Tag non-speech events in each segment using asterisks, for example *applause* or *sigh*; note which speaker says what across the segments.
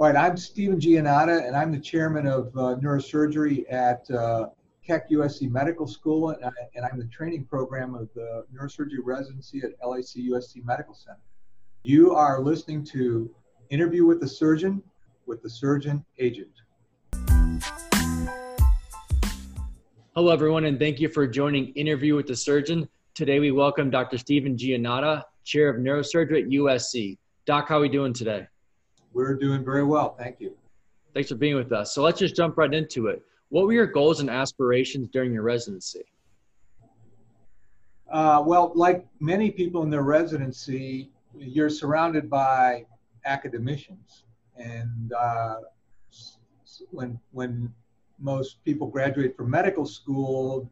Speaker 1: All right, I'm Steven Giannotta, and I'm the chairman of uh, neurosurgery at uh, Keck USC Medical School, and, I, I'm the training program of the neurosurgery residency at LAC USC Medical Center. You are listening to Interview with the Surgeon with the Surgeon Agent.
Speaker 2: Hello, everyone, and thank you for joining Interview with the Surgeon. Today, we welcome Dr. Steven Giannotta, Chair of Neurosurgery at USC. Doc, how are we doing today?
Speaker 1: We're doing very well, thank you.
Speaker 2: Thanks for being with us. So let's just jump right into it. What were your goals and aspirations during your residency?
Speaker 1: Uh, well, like many people in their residency, you're surrounded by academicians, and uh, when when most people graduate from medical school,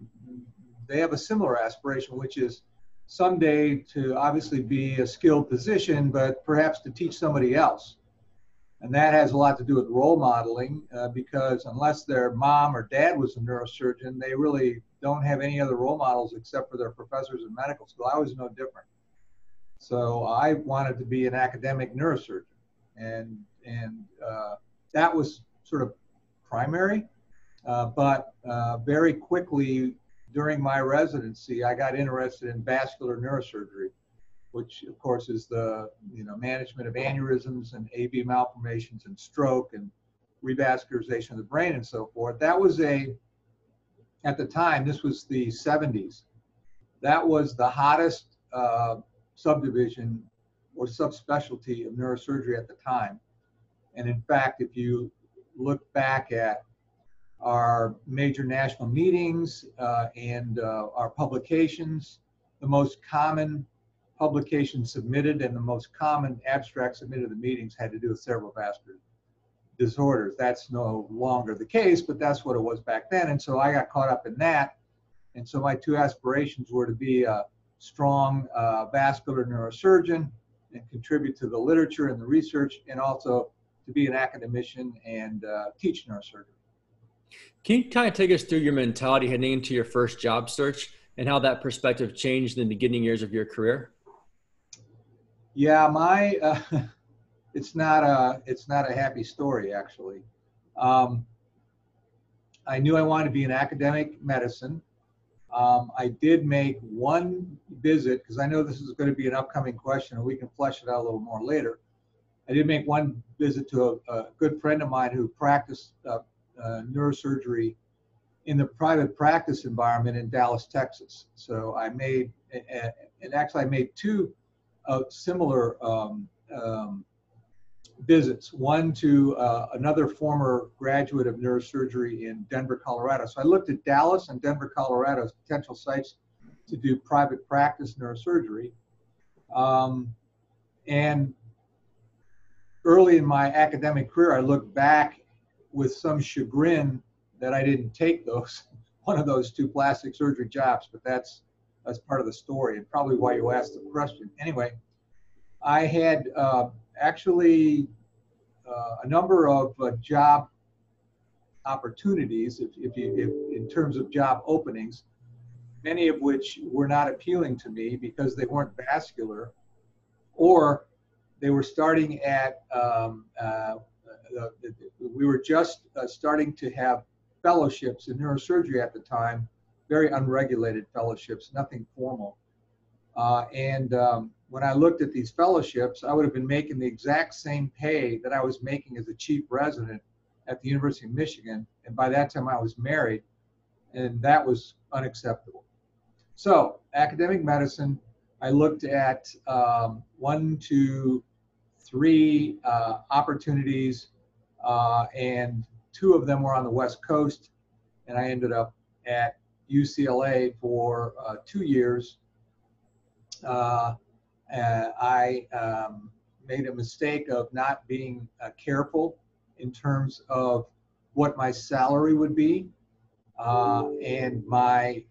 Speaker 1: they have a similar aspiration, which is someday to obviously be a skilled physician, but perhaps to teach somebody else. And that has a lot to do with role modeling uh, because unless their mom or dad was a neurosurgeon, they really don't have any other role models except for their professors in medical school. I was no different. So I wanted to be an academic neurosurgeon. And, and uh, that was sort of primary. Uh, but uh, very quickly during my residency, I got interested in vascular neurosurgery which of course is the you know management of aneurysms and AV malformations and stroke and revascularization of the brain and so forth. That was a at the time this was the 70s. That was the hottest uh, subdivision or subspecialty of neurosurgery at the time. And in fact, if you look back at our major national meetings uh, and uh, our publications, the most common publications submitted and the most common abstract submitted to the meetings had to do with cerebrovascular disorders. That's no longer the case, but that's what it was back then. And so I got caught up in that. And so my two aspirations were to be a strong uh, vascular neurosurgeon and contribute to the literature and the research, and also to be an academician and uh, teach neurosurgery.
Speaker 2: Can you kind of take us through your mentality heading into your first job search and how that perspective changed in the beginning years of your career?
Speaker 1: Yeah, my uh, *laughs* it's not a it's not a happy story actually. Um, I knew I wanted to be in academic medicine. Um, I did make one visit because I know this is going to be an upcoming question, and we can flesh it out a little more later. I did make one visit to a, a good friend of mine who practiced uh, uh, neurosurgery in the private practice environment in Dallas, Texas. So I made, and actually I made two uh, similar um, um, visits. One to uh, another former graduate of neurosurgery in Denver, Colorado. So I looked at Dallas and Denver, Colorado as potential sites to do private practice neurosurgery. Um, and early in my academic career, I look back with some chagrin that I didn't take those *laughs* one of those two plastic surgery jobs, but that's that's part of the story and probably why you asked the question. Anyway, I had uh, actually uh, a number of uh, job opportunities, if, if you, if, in terms of job openings, many of which were not appealing to me because they weren't vascular, or they were starting at, um, uh, uh, we were just uh, starting to have fellowships in neurosurgery at the time, very unregulated fellowships, nothing formal. Uh, and um, when I looked at these fellowships, I would have been making the exact same pay that I was making as a chief resident at the University of Michigan. And by that time, I was married, and that was unacceptable. So, academic medicine, I looked at um, one, two, three uh, opportunities, uh, and two of them were on the West Coast, and I ended up at UCLA for uh, two years. Uh, I um, made a mistake of not being uh, careful in terms of what my salary would be, uh, and my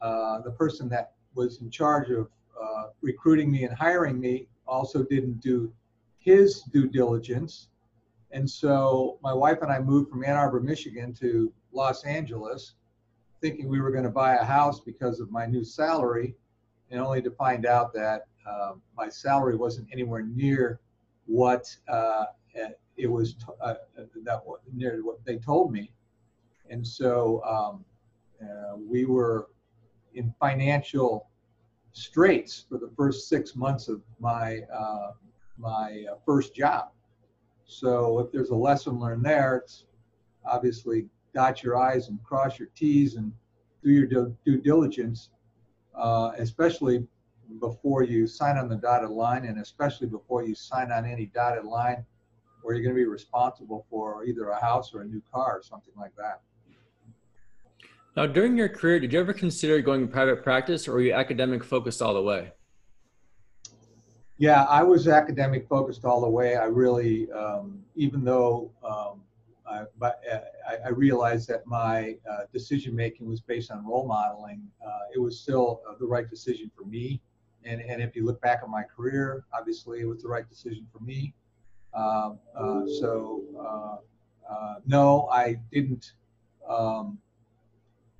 Speaker 1: uh, the person that was in charge of uh, recruiting me and hiring me also didn't do his due diligence and so my wife and I moved from Ann Arbor, Michigan to Los Angeles, thinking we were going to buy a house because of my new salary, and only to find out that uh, my salary wasn't anywhere near what uh, it was uh, that near what they told me, and so um, uh, we were in financial straits for the first six months of my uh, my uh, first job. So if there's a lesson learned there, it's obviously dot your i's and cross your t's and do your due, due diligence, uh, especially before you sign on the dotted line, and especially before you sign on any dotted line where you're going to be responsible for either a house or a new car or something like that.
Speaker 2: Now, during your career, did you ever consider going private practice or were you academic focused all the way?
Speaker 1: Yeah, I was academic focused all the way. I really, um, even though um, I, but, uh, I, I, realized that my uh, decision making was based on role modeling, uh, it was still uh, the right decision for me. And, and if you look back at my career, obviously it was the right decision for me. Um, uh, so, uh, no, I didn't um,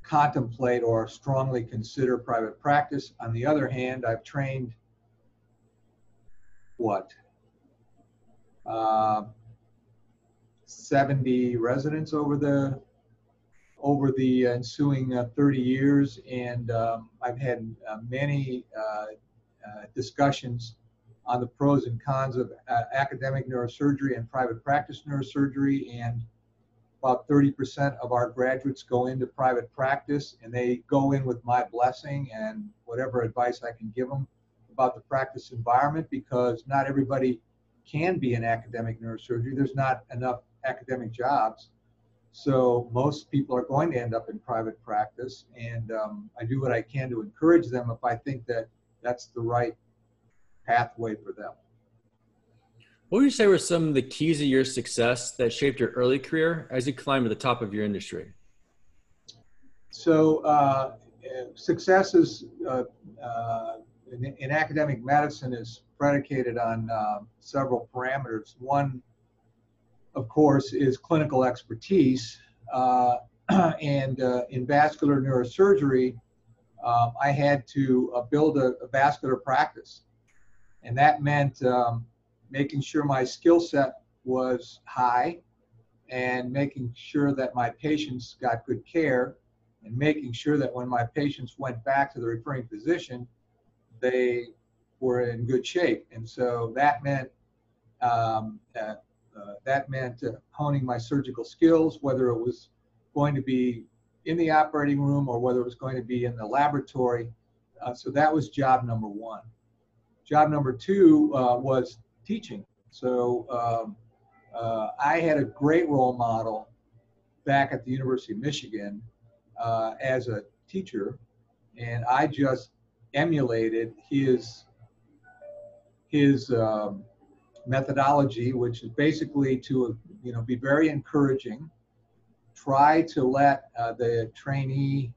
Speaker 1: contemplate or strongly consider private practice. On the other hand, I've trained what? Uh, 70 residents over the over the ensuing uh, 30 years, and um, I've had uh, many uh, uh, discussions on the pros and cons of uh, academic neurosurgery and private practice neurosurgery. And about 30% of our graduates go into private practice, and they go in with my blessing and whatever advice I can give them about the practice environment because not everybody can be in academic neurosurgery. There's not enough academic jobs. So most people are going to end up in private practice, and um, I do what I can to encourage them if I think that that's the right pathway for them.
Speaker 2: What would you say were some of the keys of your success that shaped your early career as you climbed to the top of your industry?
Speaker 1: So uh, success is uh, uh, in, in, academic medicine is predicated on uh, several parameters. One, of course, is clinical expertise. Uh, *clears throat* and uh, in vascular neurosurgery, um, I had to uh, build a, a, vascular practice. And that meant um, making sure my skill set was high and making sure that my patients got good care and making sure that when my patients went back to the referring physician, they were in good shape. And so that meant um, uh, uh, that meant uh, honing my surgical skills, whether it was going to be in the operating room or whether it was going to be in the laboratory. Uh, so that was job number one. Job number two uh, was teaching. So um, uh, I had a great role model back at the University of Michigan as a teacher, and I just emulated his his um, methodology, which is basically to you know be very encouraging, try to let uh, the trainee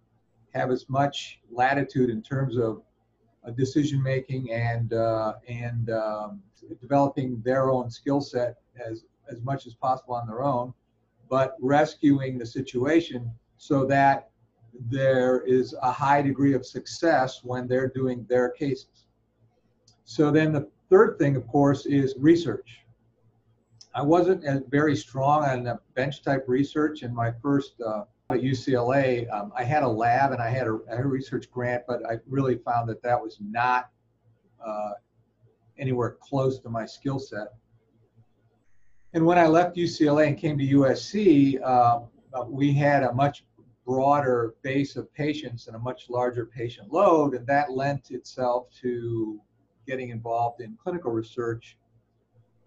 Speaker 1: have as much latitude in terms of uh, decision making and uh, and um, developing their own skill set as as much as possible on their own, but rescuing the situation so that there is a high degree of success when they're doing their cases. So then the third thing, of course, is research. I wasn't very strong on bench type research in my first uh, at UCLA. Um, I had a lab and I had a, a, research grant, but I really found that that was not uh, anywhere close to my skill set. And when I left UCLA and came to USC, uh, we had a much broader base of patients and a much larger patient load, and that lent itself to getting involved in clinical research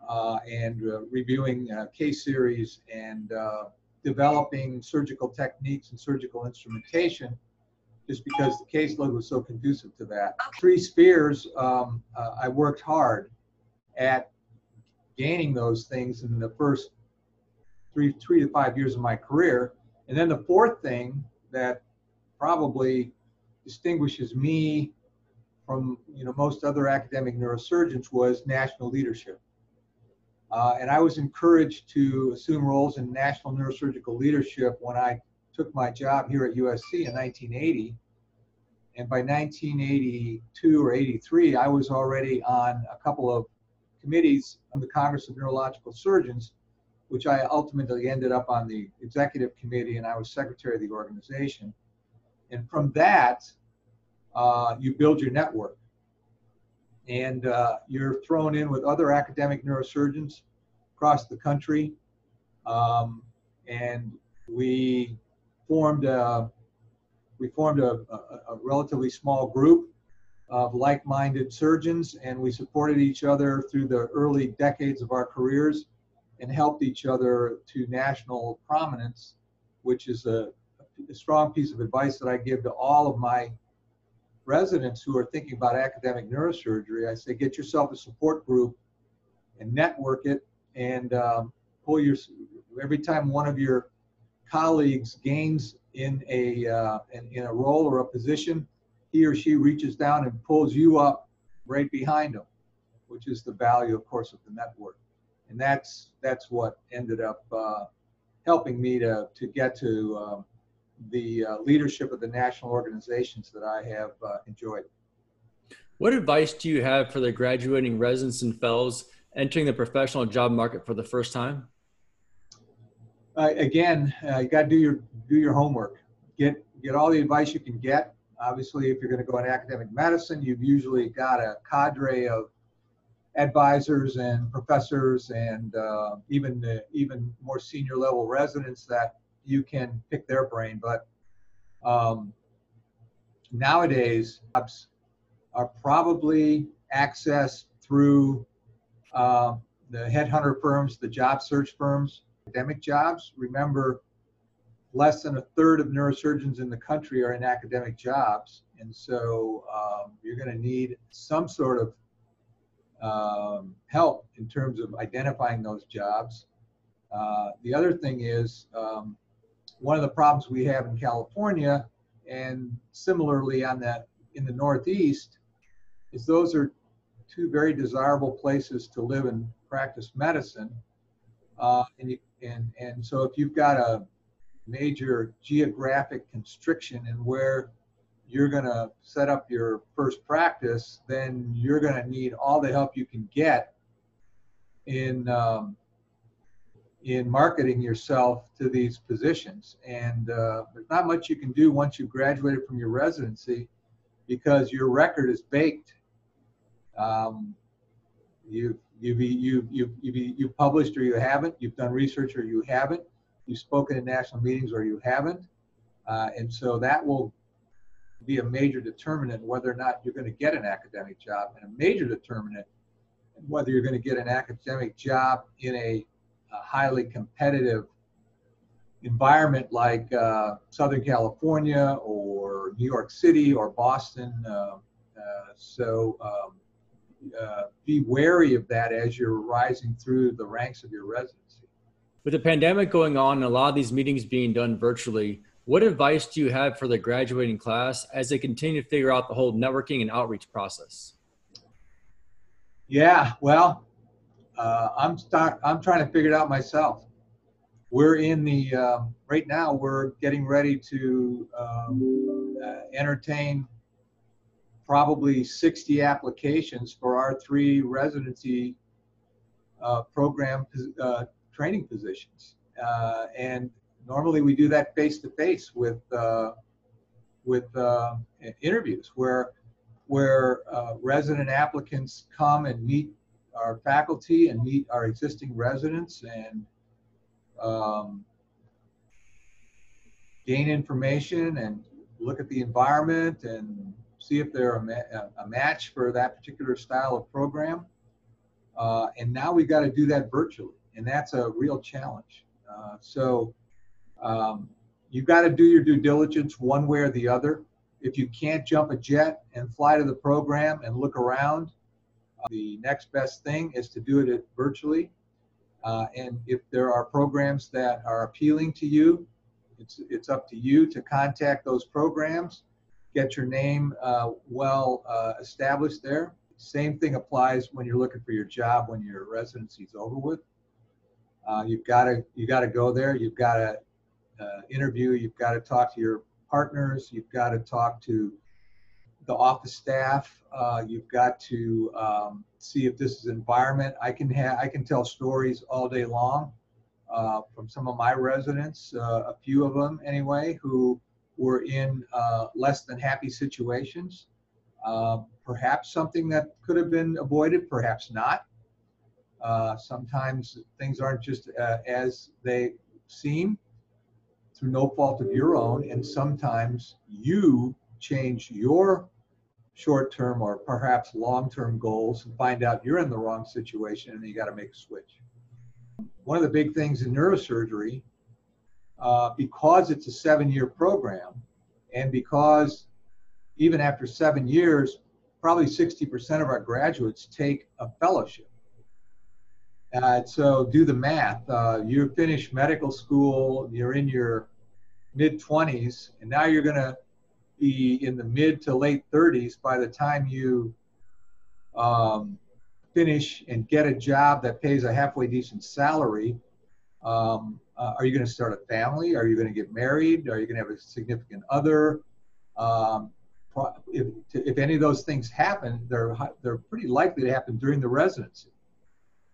Speaker 1: uh, and uh, reviewing uh, case series and uh, developing surgical techniques and surgical instrumentation just because the caseload was so conducive to that. Three spheres, um, uh, I worked hard at gaining those things in the first three, three to five years of my career. And then the fourth thing that probably distinguishes me from you know most other academic neurosurgeons was national leadership. Uh, and I was encouraged to assume roles in national neurosurgical leadership when I took my job here at USC in 1980. And by 1982 or 83, I was already on a couple of committees of the Congress of Neurological Surgeons which I ultimately ended up on the executive committee and I was secretary of the organization. And from that, uh, you build your network. And uh, you're thrown in with other academic neurosurgeons across the country. Um, and we formed a, we formed a, a, a relatively small group of like-minded surgeons and we supported each other through the early decades of our careers and helped each other to national prominence, which is a, a strong piece of advice that I give to all of my residents who are thinking about academic neurosurgery. I say, get yourself a support group and network it and um, pull your, every time one of your colleagues gains in a, uh, in, in a role or a position, he or she reaches down and pulls you up right behind them, which is the value, of course, of the network. And that's that's what ended up uh, helping me to to get to um, the uh, leadership of the national organizations that I have uh, enjoyed.
Speaker 2: What advice do you have for the graduating residents and fellows entering the professional job market for the first time?
Speaker 1: Uh, again, uh, you got to do your do your homework. Get get all the advice you can get. Obviously, if you're going to go in academic medicine, you've usually got a cadre of advisors and professors and uh, even uh, even more senior level residents that you can pick their brain. But um, nowadays, jobs are probably accessed through uh, the headhunter firms, the job search firms, academic jobs. Remember, less than a third of neurosurgeons in the country are in academic jobs. And so um, you're going to need some sort of um, help in terms of identifying those jobs. Uh, the other thing is um, one of the problems we have in California and similarly on that in the Northeast is those are two very desirable places to live and practice medicine. Uh, and, you, and, and so if you've got a major geographic constriction in where you're going to set up your first practice, then you're going to need all the help you can get in um, in marketing yourself to these positions. And uh, there's not much you can do once you've graduated from your residency because your record is baked. Um, you've, you've, you've, you've, you've, you've published or you haven't, you've done research or you haven't, you've spoken in national meetings or you haven't. Uh, and so that will be a major determinant whether or not you're going to get an academic job and a major determinant whether you're going to get an academic job in a, a highly competitive environment like uh, Southern California or New York City or Boston. Uh, uh, so um, uh, be wary of that as you're rising through the ranks of your residency.
Speaker 2: With the pandemic going on and a lot of these meetings being done virtually, what advice do you have for the graduating class as they continue to figure out the whole networking and outreach process?
Speaker 1: Yeah, well, uh, I'm start, I'm trying to figure it out myself. We're in the um, right now. We're getting ready to um, uh, entertain probably 60 applications for our three residency uh, program uh, training positions, uh, and normally we do that face to face with uh, with uh, interviews where where uh, resident applicants come and meet our faculty and meet our existing residents and um, gain information and look at the environment and see if they're a, ma- a match for that particular style of program. Uh, and now we've got to do that virtually, and that's a real challenge. Uh, so um, you've got to do your due diligence one way or the other. If you can't jump a jet and fly to the program and look around, the next best thing is to do it virtually. Uh, and if there are programs that are appealing to you, it's, it's up to you to contact those programs, get your name uh, well uh, established there. Same thing applies when you're looking for your job when your residency is over with. Uh, you've got to you got to go there. You've got to uh, interview, you've got to talk to your partners, you've got to talk to the office staff, uh, you've got to um, see if this is environment. I can have I can tell stories all day long uh, from some of my residents, uh, a few of them anyway, who were in uh, less than happy situations. Uh, perhaps something that could have been avoided, perhaps not. Sometimes things aren't just as they seem through no fault of your own, and sometimes you change your short term or perhaps long term goals and find out you're in the wrong situation and you got to make a switch. One of the big things in neurosurgery, uh, because it's a seven year program, and because even after seven years, probably 60% of our graduates take a fellowship. Uh, so do the math. Uh, you finish medical school, you're in your mid 20s, and now you're going to be in the mid to late 30s by the time you um, finish and get a job that pays a halfway decent salary. Um, uh, are you going to start a family? Are you going to get married? Are you going to have a significant other? Um, if, if any of those things happen, they're, they're pretty likely to happen during the residency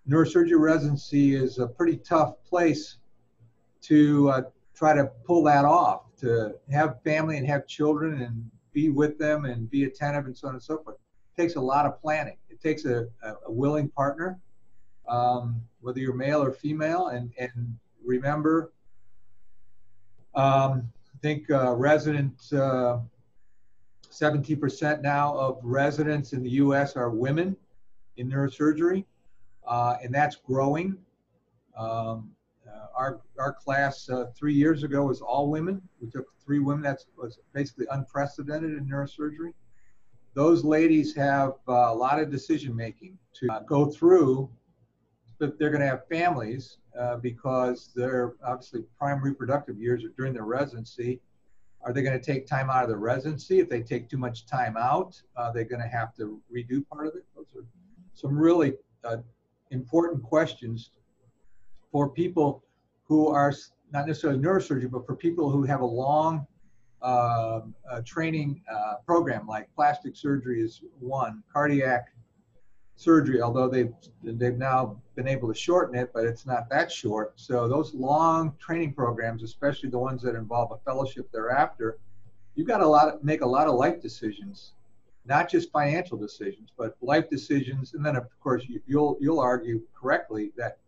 Speaker 1: neurosurgery residency is a pretty tough place to uh, try to pull that off, to have family and have children and be with them and be attentive and so on and so forth. It takes a lot of planning. It takes a, a willing partner, um, whether you're male or female, and, and remember, um, I think uh, resident, uh, 70% now of residents in the US are women in neurosurgery uh, and that's growing. Um, uh, our, our class uh, three years ago was all women. We took three women. That was basically unprecedented in neurosurgery. Those ladies have uh, a lot of decision making to uh, go through, but they're going to have families uh, because their obviously prime reproductive years are during their residency. Are they going to take time out of the residency? If they take too much time out, they're going to have to redo part of it. Those are some really important questions for people who are not necessarily neurosurgery, but for people who have a long uh, uh, training uh, program, like plastic surgery is one, cardiac surgery, although they've they've now been able to shorten it, but it's not that short. So those long training programs, especially the ones that involve a fellowship thereafter, you've got a lot of, make a lot of life decisions not just financial decisions, but life decisions. And then, of course, you, will you'll argue correctly that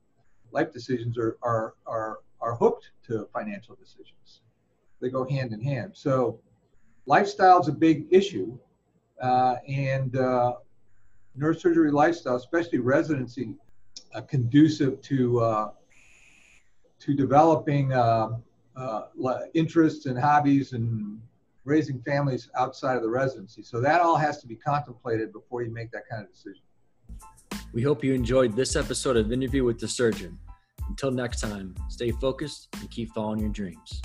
Speaker 1: life decisions are are are are hooked to financial decisions. They go hand in hand. So, lifestyle is a big issue, uh, and uh, neurosurgery lifestyle, especially residency, uh, conducive to uh, to developing uh, uh, interests and hobbies and raising families outside of the residency. So that all has to be contemplated before you make that kind of decision.
Speaker 2: We hope you enjoyed this episode of Interview with the Surgeon. Until next time, stay focused and keep following your dreams.